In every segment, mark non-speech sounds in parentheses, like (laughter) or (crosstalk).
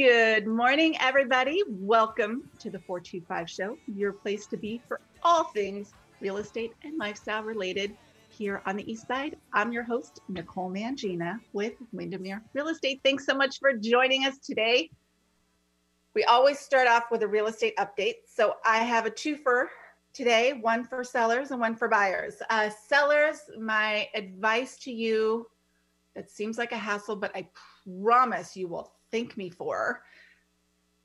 Good morning, everybody. Welcome to the 425 Show, your place to be for all things real estate and lifestyle related here on the East Side. I'm your host, Nicole Mangina with Windermere Real Estate. Thanks so much for joining us today. We always start off with a real estate update. So I have a twofer today, one for sellers and one for buyers. Uh, sellers, my advice to you, that seems like a hassle, but I promise you will thank me for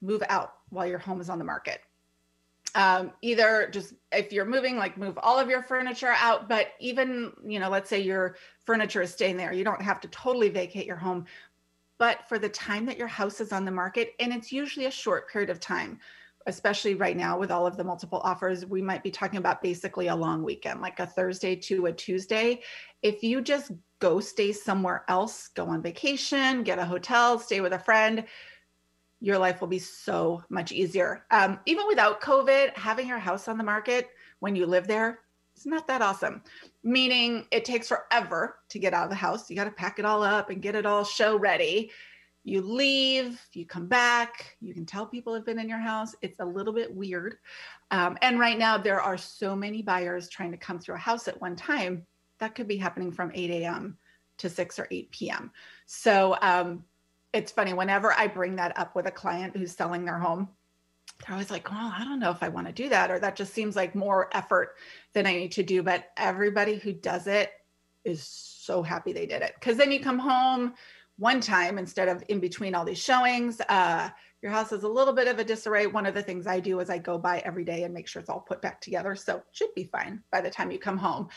move out while your home is on the market. Um, either just if you're moving, like move all of your furniture out, but even, you know, let's say your furniture is staying there, you don't have to totally vacate your home. But for the time that your house is on the market, and it's usually a short period of time, especially right now with all of the multiple offers, we might be talking about basically a long weekend, like a Thursday to a Tuesday. If you just go stay somewhere else, go on vacation, get a hotel, stay with a friend, your life will be so much easier. Um, even without COVID, having your house on the market when you live there, it's not that awesome. Meaning it takes forever to get out of the house. You got to pack it all up and get it all show ready. You leave, you come back, you can tell people have been in your house. It's a little bit weird. Um, and right now, there are so many buyers trying to come through a house at one time. That could be happening from 8 a.m. to 6 or 8 p.m. So um, it's funny whenever I bring that up with a client who's selling their home, they're always like, well, I don't know if I want to do that, or that just seems like more effort than I need to do. But everybody who does it is so happy they did it. Because then you come home one time instead of in between all these showings. Uh, your house is a little bit of a disarray. One of the things I do is I go by every day and make sure it's all put back together. So should be fine by the time you come home.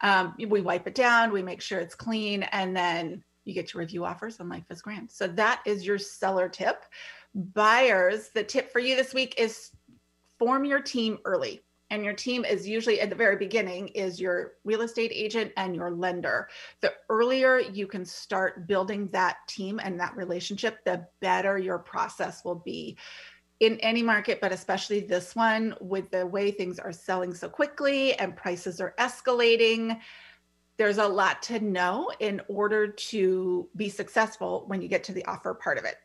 Um, we wipe it down, we make sure it's clean, and then you get to review offers and life is grand. So that is your seller tip. Buyers, the tip for you this week is form your team early. And your team is usually at the very beginning is your real estate agent and your lender. The earlier you can start building that team and that relationship, the better your process will be in any market, but especially this one with the way things are selling so quickly and prices are escalating there's a lot to know in order to be successful when you get to the offer part of it.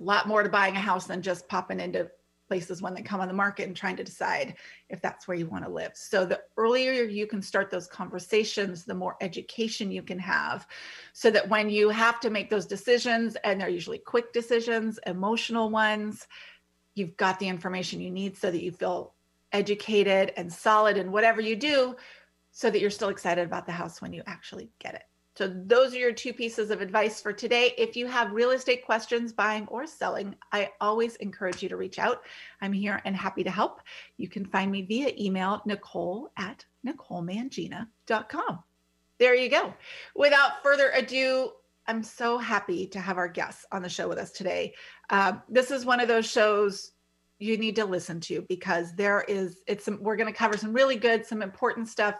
A lot more to buying a house than just popping into places when they come on the market and trying to decide if that's where you want to live. So the earlier you can start those conversations, the more education you can have so that when you have to make those decisions and they're usually quick decisions, emotional ones, you've got the information you need so that you feel educated and solid in whatever you do so that you're still excited about the house when you actually get it. So, those are your two pieces of advice for today. If you have real estate questions, buying or selling, I always encourage you to reach out. I'm here and happy to help. You can find me via email, nicole at nicolemangina.com. There you go. Without further ado, I'm so happy to have our guests on the show with us today. Uh, this is one of those shows you need to listen to because there is it's some, we're going to cover some really good some important stuff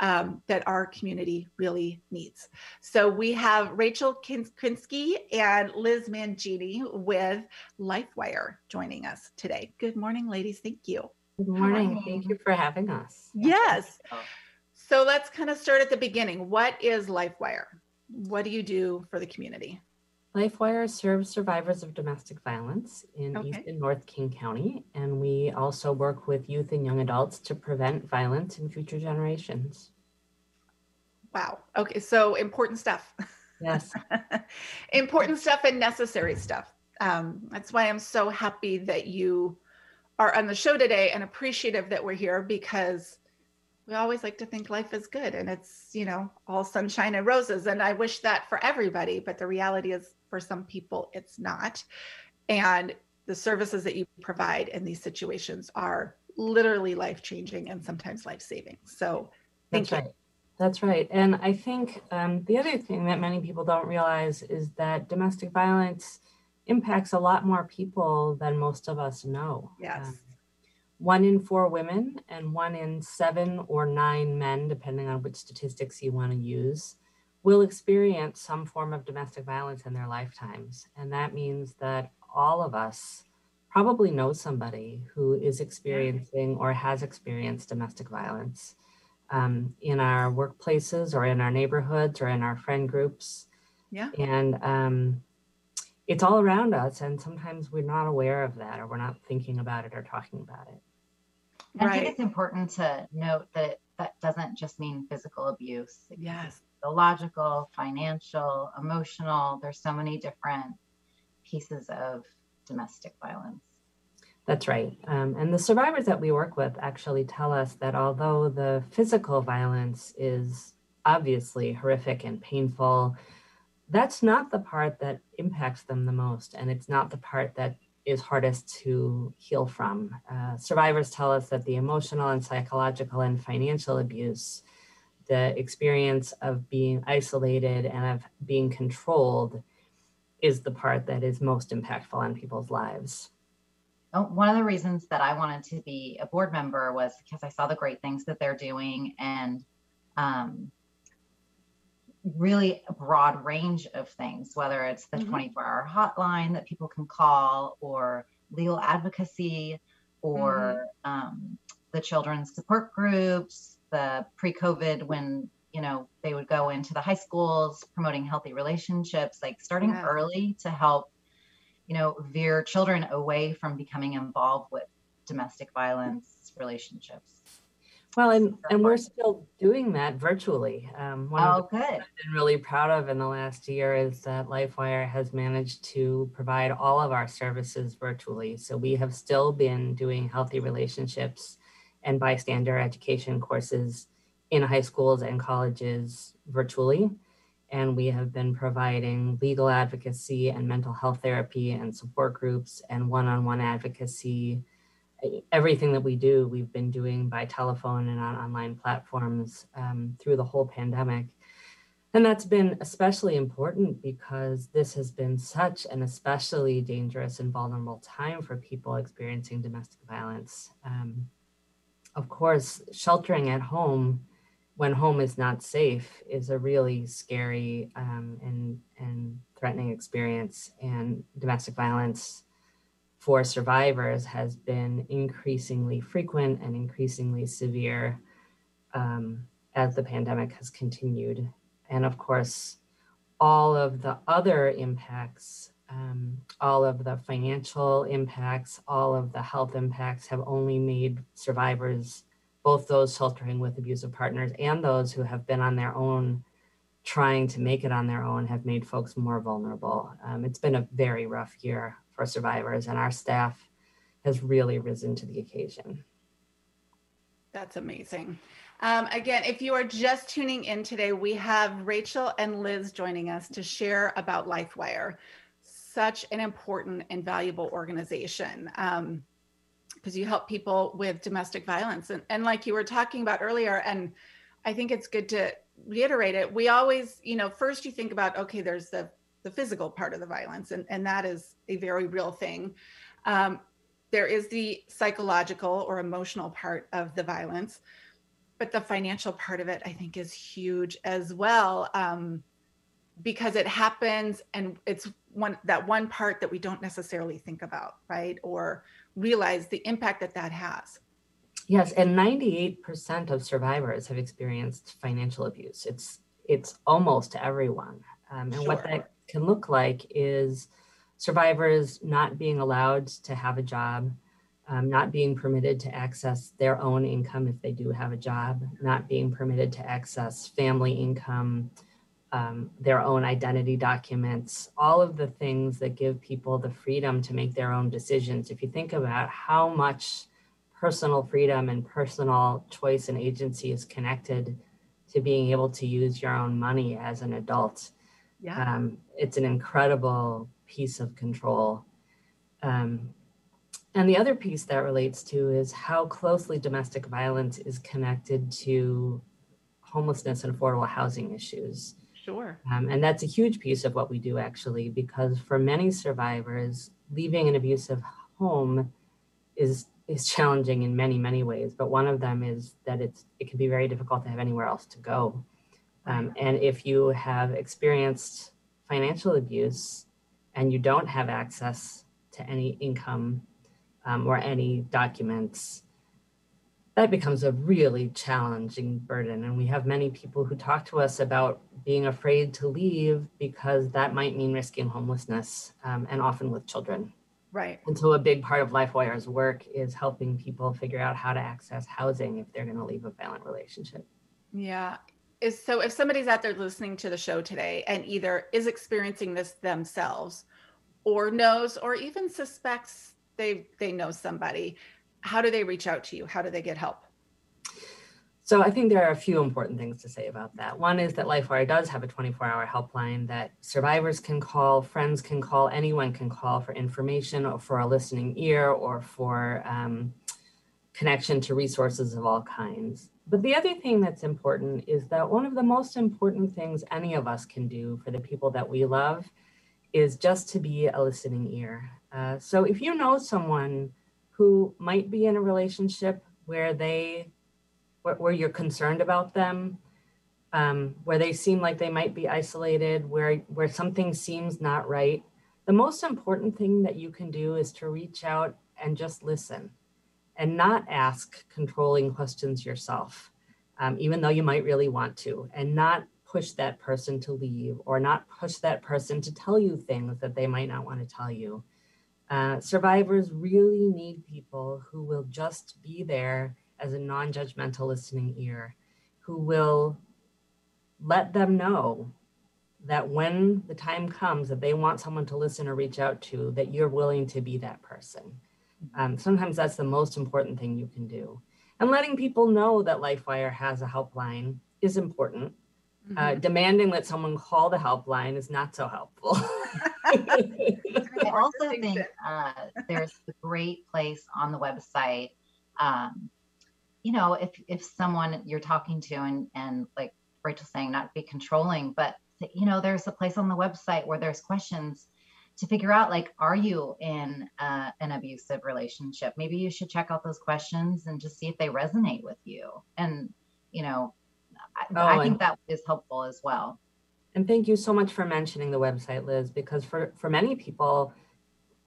um, that our community really needs. So we have rachel krinsky and liz mangini with lifewire joining us today. Good morning ladies. Thank you. Good morning. thank you for having us. Yes. So let's kind of start at the beginning. What is lifewire? What do you do for the community LifeWire serves survivors of domestic violence in okay. East and North King County, and we also work with youth and young adults to prevent violence in future generations. Wow. Okay, so important stuff. Yes. (laughs) important stuff and necessary stuff. Um, that's why I'm so happy that you are on the show today and appreciative that we're here because we always like to think life is good and it's you know all sunshine and roses and i wish that for everybody but the reality is for some people it's not and the services that you provide in these situations are literally life changing and sometimes life saving so thank That's you right. That's right. And I think um, the other thing that many people don't realize is that domestic violence impacts a lot more people than most of us know. Yes. Um, one in four women and one in seven or nine men, depending on which statistics you want to use, will experience some form of domestic violence in their lifetimes. And that means that all of us probably know somebody who is experiencing or has experienced domestic violence um, in our workplaces or in our neighborhoods or in our friend groups. Yeah. And um, it's all around us and sometimes we're not aware of that or we're not thinking about it or talking about it right. i think it's important to note that that doesn't just mean physical abuse yes psychological financial emotional there's so many different pieces of domestic violence that's right. Um, and the survivors that we work with actually tell us that although the physical violence is obviously horrific and painful, that's not the part that impacts them the most. And it's not the part that is hardest to heal from. Uh, survivors tell us that the emotional and psychological and financial abuse, the experience of being isolated and of being controlled, is the part that is most impactful on people's lives. One of the reasons that I wanted to be a board member was because I saw the great things that they're doing and um, really a broad range of things, whether it's the mm-hmm. 24 hour hotline that people can call or legal advocacy or mm-hmm. um, the children's support groups, the pre COVID when you know they would go into the high schools promoting healthy relationships like starting yeah. early to help you know, veer children away from becoming involved with domestic violence relationships. Well, and, and we're still doing that virtually. Um, one oh, of the good. I've been really proud of in the last year is that LifeWire has managed to provide all of our services virtually. So we have still been doing healthy relationships and bystander education courses in high schools and colleges virtually and we have been providing legal advocacy and mental health therapy and support groups and one-on-one advocacy everything that we do we've been doing by telephone and on online platforms um, through the whole pandemic. And that's been especially important because this has been such an especially dangerous and vulnerable time for people experiencing domestic violence. Um, of course sheltering at home when home is not safe is a really scary um, and and threatening experience and domestic violence for survivors has been increasingly frequent and increasingly severe um, as the pandemic has continued and of course all of the other impacts um, all of the financial impacts all of the health impacts have only made survivors both those sheltering with abusive partners and those who have been on their own trying to make it on their own have made folks more vulnerable. Um, it's been a very rough year for survivors, and our staff has really risen to the occasion. That's amazing. Um, again, if you are just tuning in today, we have Rachel and Liz joining us to share about LifeWire, such an important and valuable organization. Um, because you help people with domestic violence. And, and like you were talking about earlier, and I think it's good to reiterate it. We always, you know, first you think about, okay, there's the, the physical part of the violence, and, and that is a very real thing. Um, there is the psychological or emotional part of the violence, but the financial part of it, I think, is huge as well. Um, because it happens and it's one that one part that we don't necessarily think about right or realize the impact that that has. Yes, and 98% of survivors have experienced financial abuse. It's it's almost everyone. Um, and sure. what that can look like is survivors not being allowed to have a job, um, not being permitted to access their own income if they do have a job, not being permitted to access family income, um, their own identity documents, all of the things that give people the freedom to make their own decisions. If you think about how much personal freedom and personal choice and agency is connected to being able to use your own money as an adult, yeah. Um, it's an incredible piece of control. Um, and the other piece that relates to is how closely domestic violence is connected to homelessness and affordable housing issues. Sure. Um, and that's a huge piece of what we do, actually, because for many survivors, leaving an abusive home is is challenging in many many ways. But one of them is that it's it can be very difficult to have anywhere else to go. Um, and if you have experienced financial abuse and you don't have access to any income um, or any documents, that becomes a really challenging burden. And we have many people who talk to us about being afraid to leave because that might mean risking homelessness, um, and often with children. Right. And so, a big part of LifeWire's work is helping people figure out how to access housing if they're going to leave a violent relationship. Yeah. Is so if somebody's out there listening to the show today and either is experiencing this themselves or knows or even suspects they they know somebody how do they reach out to you? How do they get help? So I think there are a few important things to say about that. One is that LifeWire does have a 24-hour helpline that survivors can call, friends can call, anyone can call for information or for a listening ear or for um, connection to resources of all kinds. But the other thing that's important is that one of the most important things any of us can do for the people that we love is just to be a listening ear. Uh, so if you know someone who might be in a relationship where they where, where you're concerned about them um, where they seem like they might be isolated where where something seems not right the most important thing that you can do is to reach out and just listen and not ask controlling questions yourself um, even though you might really want to and not push that person to leave or not push that person to tell you things that they might not want to tell you uh, survivors really need people who will just be there as a non judgmental listening ear, who will let them know that when the time comes that they want someone to listen or reach out to, that you're willing to be that person. Um, sometimes that's the most important thing you can do. And letting people know that LifeWire has a helpline is important. Uh, mm-hmm. Uh, demanding that someone call the helpline is not so helpful. (laughs) I also think uh, there's a great place on the website. Um, you know, if if someone you're talking to and and like Rachel saying, not be controlling, but you know, there's a place on the website where there's questions to figure out like, are you in uh, an abusive relationship? Maybe you should check out those questions and just see if they resonate with you. And you know, I, oh, I think that is helpful as well. And thank you so much for mentioning the website, Liz, because for, for many people,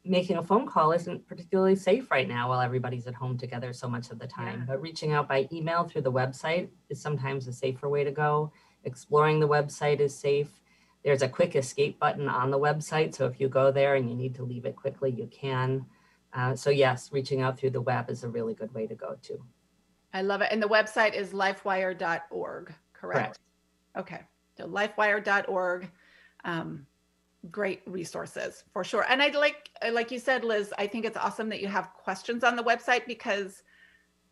making a phone call isn't particularly safe right now while everybody's at home together so much of the time. Yeah. But reaching out by email through the website is sometimes a safer way to go. Exploring the website is safe. There's a quick escape button on the website. So if you go there and you need to leave it quickly, you can. Uh, so, yes, reaching out through the web is a really good way to go to. I love it. And the website is lifewire.org, correct? correct. Okay. So lifewire.org. Um, great resources for sure. And I'd like, like you said, Liz, I think it's awesome that you have questions on the website because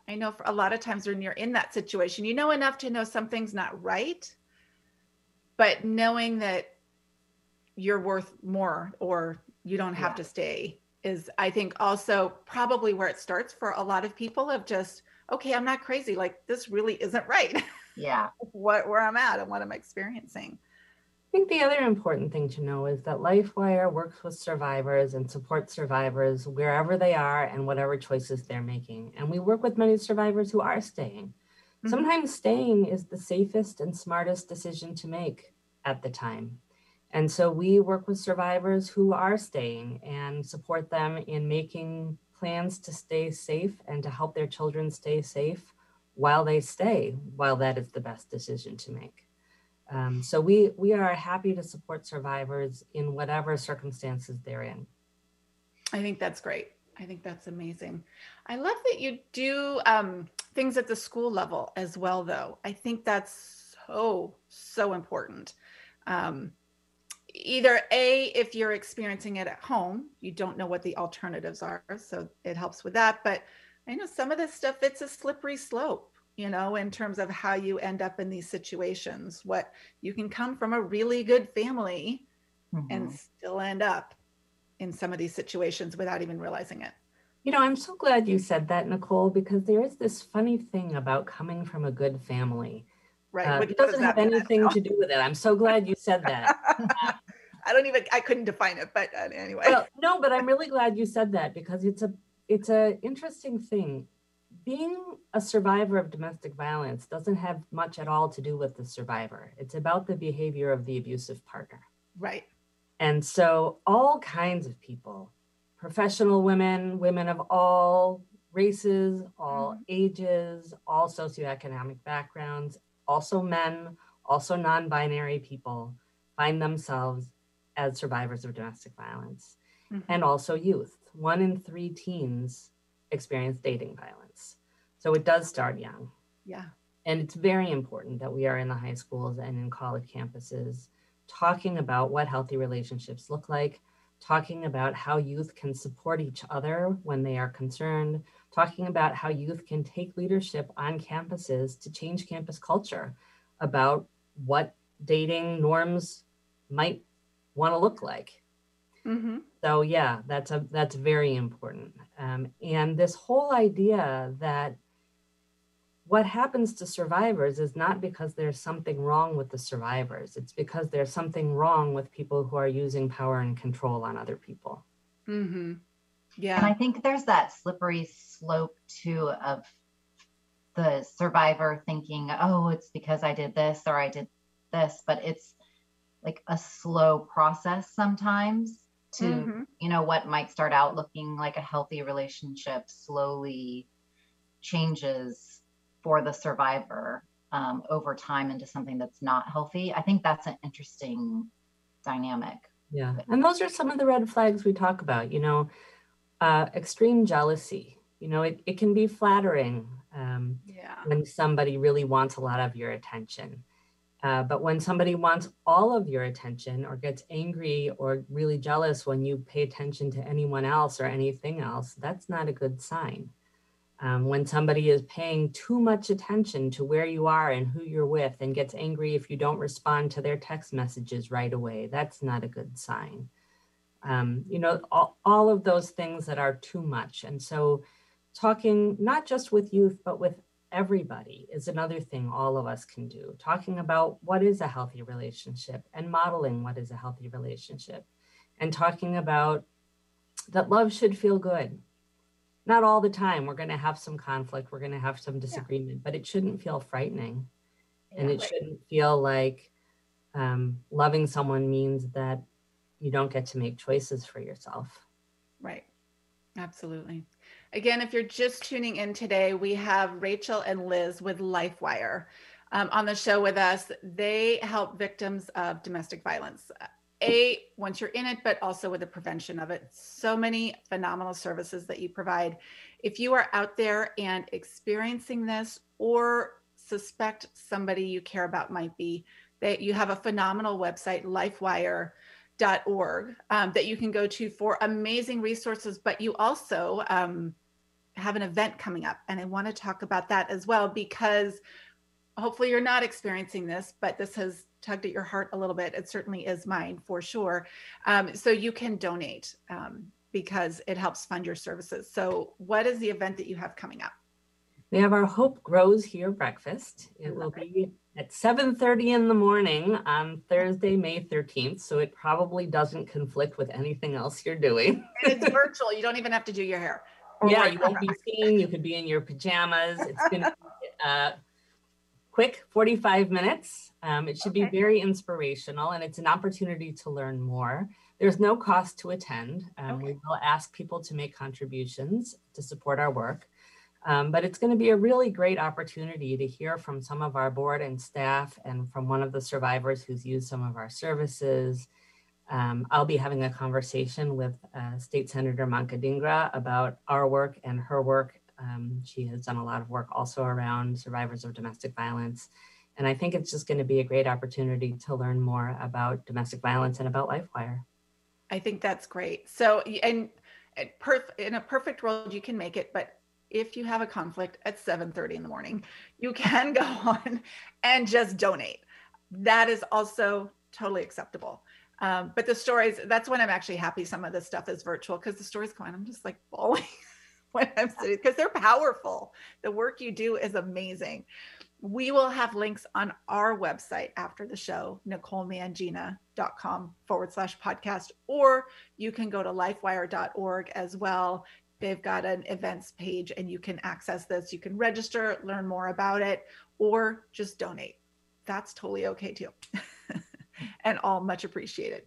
I know for a lot of times when you're in that situation, you know enough to know something's not right, but knowing that you're worth more or you don't have yeah. to stay is, I think, also probably where it starts for a lot of people of just, okay, I'm not crazy. Like this really isn't right. Yeah. (laughs) what where I'm at and what I'm experiencing. I think the other important thing to know is that LifeWire works with survivors and supports survivors wherever they are and whatever choices they're making. And we work with many survivors who are staying. Mm-hmm. Sometimes staying is the safest and smartest decision to make at the time. And so we work with survivors who are staying and support them in making plans to stay safe and to help their children stay safe while they stay, while that is the best decision to make. Um, so we we are happy to support survivors in whatever circumstances they're in. I think that's great. I think that's amazing. I love that you do um, things at the school level as well, though. I think that's so so important. Um, either a if you're experiencing it at home, you don't know what the alternatives are, so it helps with that. But I know some of this stuff it's a slippery slope you know, in terms of how you end up in these situations. What you can come from a really good family mm-hmm. and still end up in some of these situations without even realizing it. You know, I'm so glad you said that, Nicole, because there is this funny thing about coming from a good family. Right. Uh, it doesn't have anything to do with it. I'm so glad you said that. (laughs) I don't even, I couldn't define it, but uh, anyway. Well, no, but I'm really glad you said that because it's a, it's a interesting thing being a survivor of domestic violence doesn't have much at all to do with the survivor. It's about the behavior of the abusive partner. Right. And so, all kinds of people, professional women, women of all races, all mm-hmm. ages, all socioeconomic backgrounds, also men, also non binary people find themselves as survivors of domestic violence, mm-hmm. and also youth. One in three teens experience dating violence. So it does start young. Yeah. And it's very important that we are in the high schools and in college campuses talking about what healthy relationships look like, talking about how youth can support each other when they are concerned, talking about how youth can take leadership on campuses to change campus culture about what dating norms might want to look like. Mm-hmm. So yeah, that's a that's very important. Um, and this whole idea that what happens to survivors is not because there's something wrong with the survivors. It's because there's something wrong with people who are using power and control on other people. Mm-hmm. Yeah. And I think there's that slippery slope too of the survivor thinking, oh, it's because I did this or I did this, but it's like a slow process sometimes to, mm-hmm. you know, what might start out looking like a healthy relationship slowly changes for the survivor um, over time into something that's not healthy. I think that's an interesting dynamic. Yeah. And those are some of the red flags we talk about, you know, uh, extreme jealousy. You know, it, it can be flattering um, yeah. when somebody really wants a lot of your attention. Uh, but when somebody wants all of your attention or gets angry or really jealous when you pay attention to anyone else or anything else, that's not a good sign. Um, when somebody is paying too much attention to where you are and who you're with and gets angry if you don't respond to their text messages right away, that's not a good sign um, you know, all, all of those things that are too much. And so, talking not just with youth, but with everybody is another thing all of us can do. Talking about what is a healthy relationship and modeling what is a healthy relationship, and talking about that love should feel good. Not all the time. We're going to have some conflict, we're going to have some disagreement, yeah. but it shouldn't feel frightening. Yeah, and it right. shouldn't feel like um, loving someone means that you don't get to make choices for yourself. Right. Absolutely. Again, if you're just tuning in today, we have Rachel and Liz with LifeWire um, on the show with us. They help victims of domestic violence. A, once you're in it, but also with the prevention of it. So many phenomenal services that you provide. If you are out there and experiencing this or suspect somebody you care about might be, that you have a phenomenal website, LifeWire org um, that you can go to for amazing resources but you also um, have an event coming up and i want to talk about that as well because hopefully you're not experiencing this but this has tugged at your heart a little bit. It certainly is mine for sure. Um, so you can donate um, because it helps fund your services. So what is the event that you have coming up we have our hope grows here breakfast. It will be at 7.30 in the morning on thursday may 13th so it probably doesn't conflict with anything else you're doing. And it's virtual. You don't even have to do your hair. Yeah. you won't be seen. You could be in your pajamas. It's going to be uh, quick 45 minutes. Um, it should okay. be very inspirational and it's an opportunity to learn more. There's no cost to attend. Um, okay. we will ask people to make contributions to support our work um, but it's going to be a really great opportunity to hear from some of our board and staff and from one of the survivors who's used some of our services. Um, I'll be having a conversation with uh, State Senator Manka Dhingra about our work and her work. Um, she has done a lot of work also around survivors of domestic violence. And I think it's just going to be a great opportunity to learn more about domestic violence and about LifeWire. I think that's great. So, and in a perfect world, you can make it, but if you have a conflict at 7:30 in the morning, you can go (laughs) on and just donate. That is also totally acceptable. Um, but the stories, that's when I'm actually happy some of this stuff is virtual because the stories go on. I'm just like (laughs) bawling when I'm sitting because they're powerful. The work you do is amazing. We will have links on our website after the show, nicolemangina.com forward slash podcast, or you can go to lifewire.org as well They've got an events page and you can access this. You can register, learn more about it, or just donate. That's totally okay too. (laughs) and all much appreciated.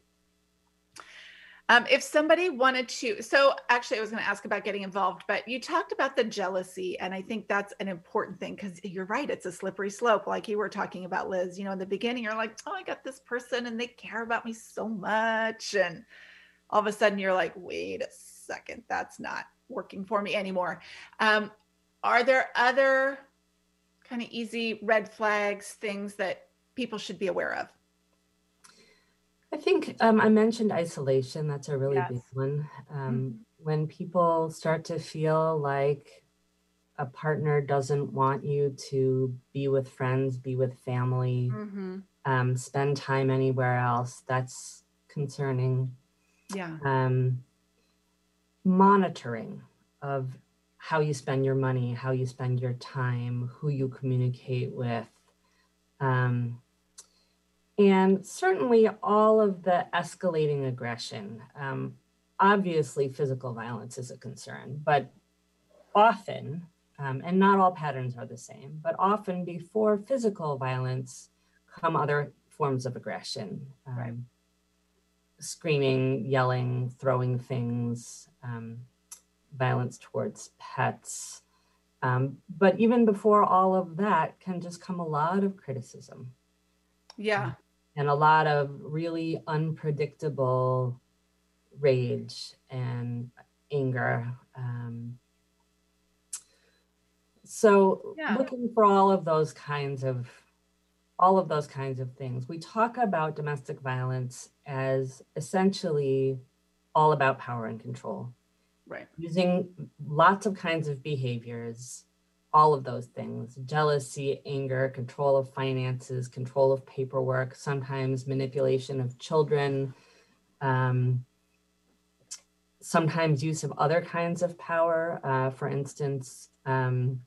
Um, if somebody wanted to, so actually, I was going to ask about getting involved, but you talked about the jealousy, and I think that's an important thing because you're right, it's a slippery slope. Like you were talking about, Liz. You know, in the beginning, you're like, "Oh, I got this person, and they care about me so much," and all of a sudden, you're like, "Wait a second, that's not working for me anymore." Um, are there other kind of easy red flags, things that people should be aware of? I think um, I mentioned isolation. That's a really Yes. big one. Um, Mhm. When people start to feel like a partner doesn't want you to be with friends, be with family, Mm-hmm. um, spend time anywhere else, that's concerning. Yeah. Um, monitoring of how you spend your money, how you spend your time, who you communicate with. Um, and certainly all of the escalating aggression. Um, obviously, physical violence is a concern, but often, um, and not all patterns are the same, but often before physical violence come other forms of aggression. Um, Right. Screaming, yelling, throwing things, um, violence towards pets. Um, but even before all of that can just come a lot of criticism Yeah. and a lot of really unpredictable rage and anger. Um, so Yeah. looking for all of those kinds of all of those kinds of things. We talk about domestic violence as essentially all about power and control Right. using lots of kinds of behaviors, all of those things jealousy, anger, control of finances, control of paperwork, sometimes manipulation of children, um, sometimes use of other kinds of power. Uh, for instance, um,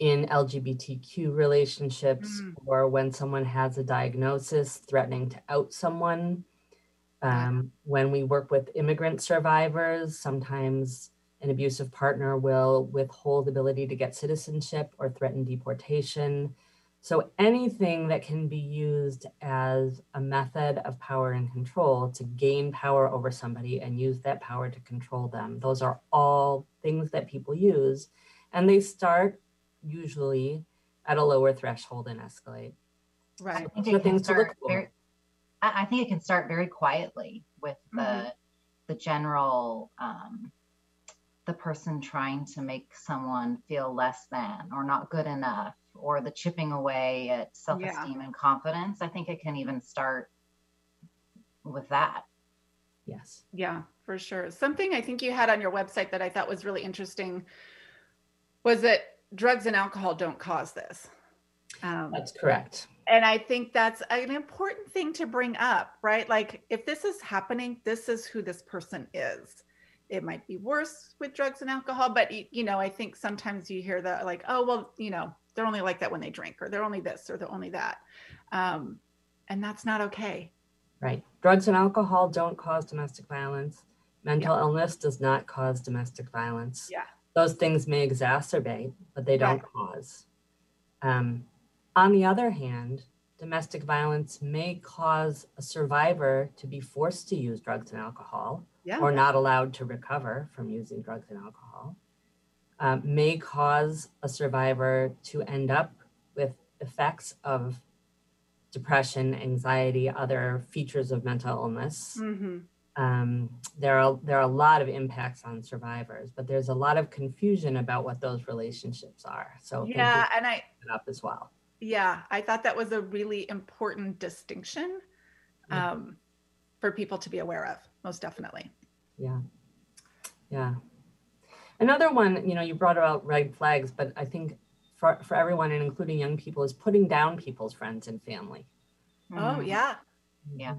in LGBTQ relationships, Mm. or when someone has a diagnosis threatening to out someone. Um, when we work with immigrant survivors, sometimes an abusive partner will withhold ability to get citizenship or threaten deportation. So anything that can be used as a method of power and control to gain power over somebody and use that power to control them, those are all things that people use. And they start usually at a lower threshold and escalate. Right. I think So it can things to look start for. very, I, I think it can start very quietly with the Mhm. the general um, the person trying to make someone feel less than or not good enough or the chipping away at self-esteem and confidence. I think it can even start with that. Yes. Yeah, for sure. Something I think you had on your website that I thought was really interesting was that drugs and alcohol don't cause this. Um, That's correct. and I think that's an important thing to bring up, right? Like, if this is happening, this is who this person is. It might be worse with drugs and alcohol, but you know, I think sometimes you hear that, like, oh, well, you know, they're only like that when they drink, or they're only this, or they're only that, um, and that's not okay. Right. Drugs and alcohol don't cause domestic violence. Mental illness does not cause domestic violence. Yeah. Those things may exacerbate, but they don't Right. cause. Um, on the other hand, domestic violence may cause a survivor to be forced to use drugs and alcohol Yeah. or not allowed to recover from using drugs and alcohol, um, may cause a survivor to end up with effects of depression, anxiety, other features of mental illness. hmm Um, there are there are a lot of impacts on survivors, but there's a lot of confusion about what those relationships are. So Yeah, and I up as well. Yeah, I thought that was a really important distinction Yeah. um, for people to be aware of, most definitely. Yeah. Yeah. Another one, you know, you brought about red flags, but I think for, for everyone and including young people is putting down people's friends and family. Oh, Mhm. yeah. Yeah.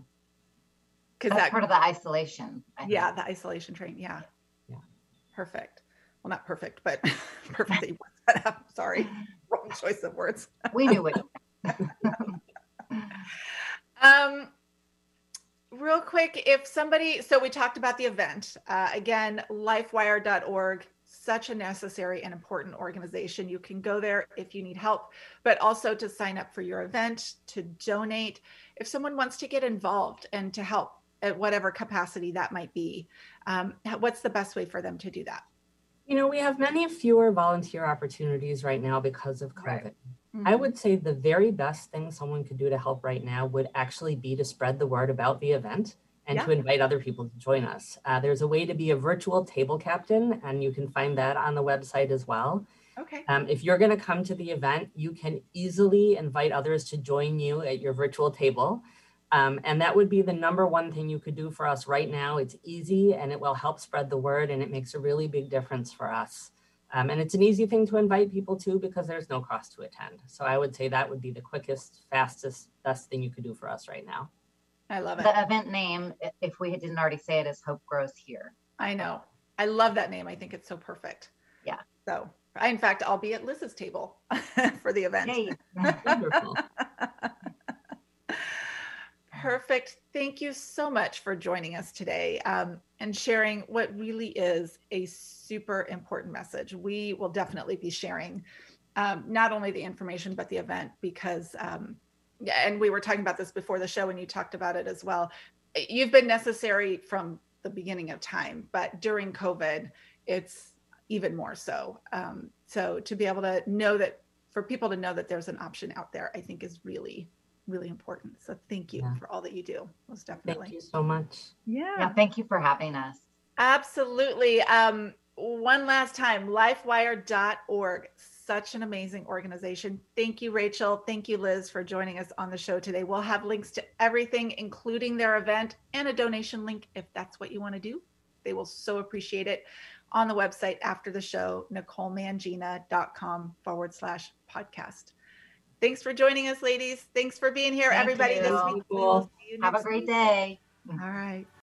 Because That's that, part of the isolation. Yeah, the isolation train. Yeah. Yeah. Perfect. Well, not perfect, but (laughs) perfect. that you brought that up. Sorry. (laughs) Wrong choice of words. we knew it. (laughs) Um, real quick, if somebody, so we talked about the event. Uh, again, lifewire.org, such a necessary and important organization. You can go there if you need help, but also to sign up for your event, to donate. If someone wants to get involved and to help, at whatever capacity that might be. Um, what's the best way for them to do that? You know, we have many fewer volunteer opportunities right now because of COVID. Right. I Mhm. would say the very best thing someone could do to help right now would actually be to spread the word about the event and to invite other people to join us. Uh, there's a way to be a virtual table captain, and you can find that on the website as well. Okay. Um, if you're going to come to the event, you can easily invite others to join you at your virtual table. Um, and that would be the number one thing you could do for us right now. It's easy and it will help spread the word, and it makes a really big difference for us. Um, and it's an easy thing to invite people to because there's no cost to attend. So I would say that would be the quickest, fastest, best thing you could do for us right now. I love it. The event name, if we didn't already say it, is Hope Grows Here. I know. I love that name. I think it's so perfect. Yeah. So, I, in fact, I'll be at Liz's table (laughs) for the event. Yay. (laughs) Wonderful. (laughs) Perfect. Thank you so much for joining us today um, and sharing what really is a super important message. We will definitely be sharing um, not only the information, but the event because, um, and we were talking about this before the show and you talked about it as well. You've been necessary from the beginning of time, but during COVID, it's even more so. Um, so to be able to know that, for people to know that there's an option out there, I think is really really important. So thank you Yeah. for all that you do. Most definitely. Thank you so much. Yeah. Yeah, thank you for having us. Absolutely. Um, one last time, lifewire.org. Such an amazing organization. Thank you, Rachel. Thank you, Liz, for joining us on the show today. We'll have links to everything, including their event and a donation link if that's what you want to do. They will so appreciate it on the website after the show, NicoleMangina.com forward slash podcast. Thanks for joining us, ladies. Thanks for being here, Thank everybody, this you. week. We Cool. will see you Have a great week. day. All right.